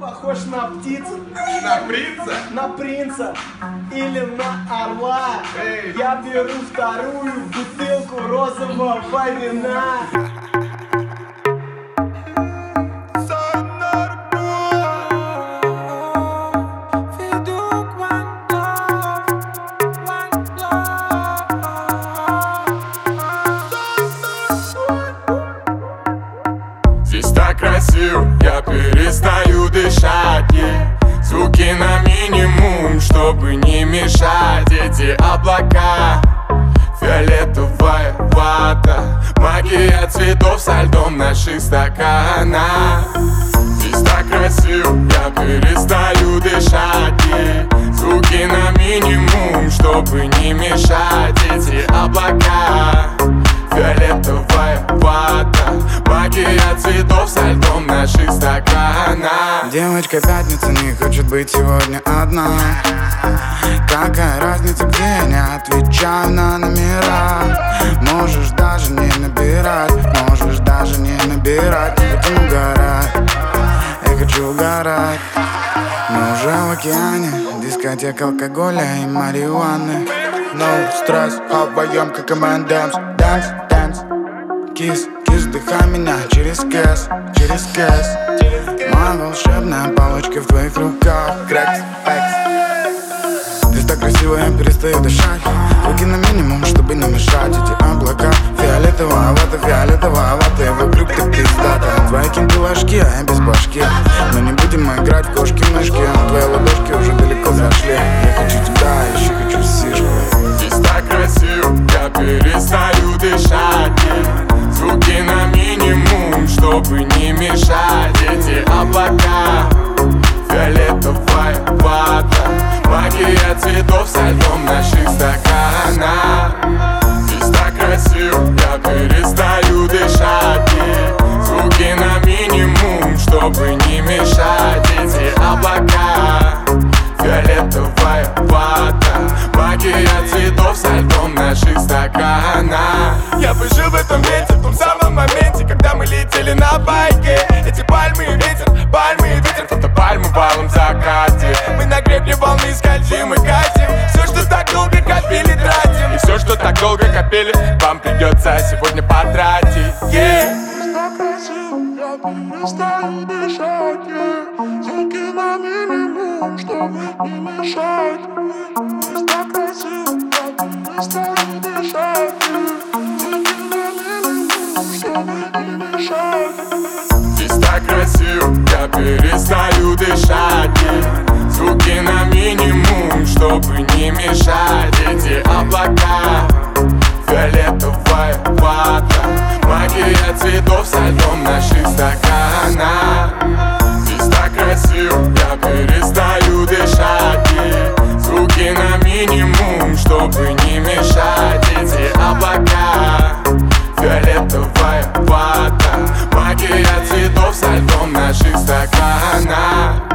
Похож на птицу, На принца? на принца или на орла. Эй. Я беру вторую бутылку розового вина. Эти облака, фиолетовая вата Магия цветов со льдом наших стаканах Здесь так красиво, я перестаю дышать. Yeah. Звуки на минимум, чтобы не мешать Эти облака, фиолетовая вата Магия цветов со льдом наших стаканах Девочка пятница не хочет быть сегодня одна. Какая разница где, не отвечаю на номера. Можешь даже не набирать, можешь даже не набирать. Хотим угорать, я хочу угорать. Мы уже в океане, дискотека алкоголя и марихуаны. No стресс, вдвоем как M&M's dance, кис, кис, вдыхай меня через кэс, через кэс. Моя волшебная палочка в твоих руках. Крэкс, экс Здесь так красиво, я перестаю дышать. Руки на минимум, чтобы не мешать. Эти облака фиолетовая вата, фиолетовая вата И вокруг ты пиздата. Твои кенты ложки, а я без башки. Но не будем играть в кошки-мышки. Твои ладошки уже далеко зашли Цветов со льдом наших стаканах Здесь так красиво, я перестаю дышать. Yeah. Звуки на минимум, чтобы не мешать. Эти облака, фиолетовая вата. Магия цветов со льдом наших стаканах Я бы жил в этом месте, Когда мы летели на байке. Эти пальмы и ветер, пальмы и ветер. Фото пальмы в алом закате Мы на гребне волны скользим и катим. Все, что так долго копили, тратим. И все, что так долго копили, вам придется сегодня потратить. Yeah. Перестаю дышать. Звуки на минимум, чтобы не мешать Здесь так красиво, перестаю дышать. Звуки на минимум, чтобы не мешать Эти фиолетовая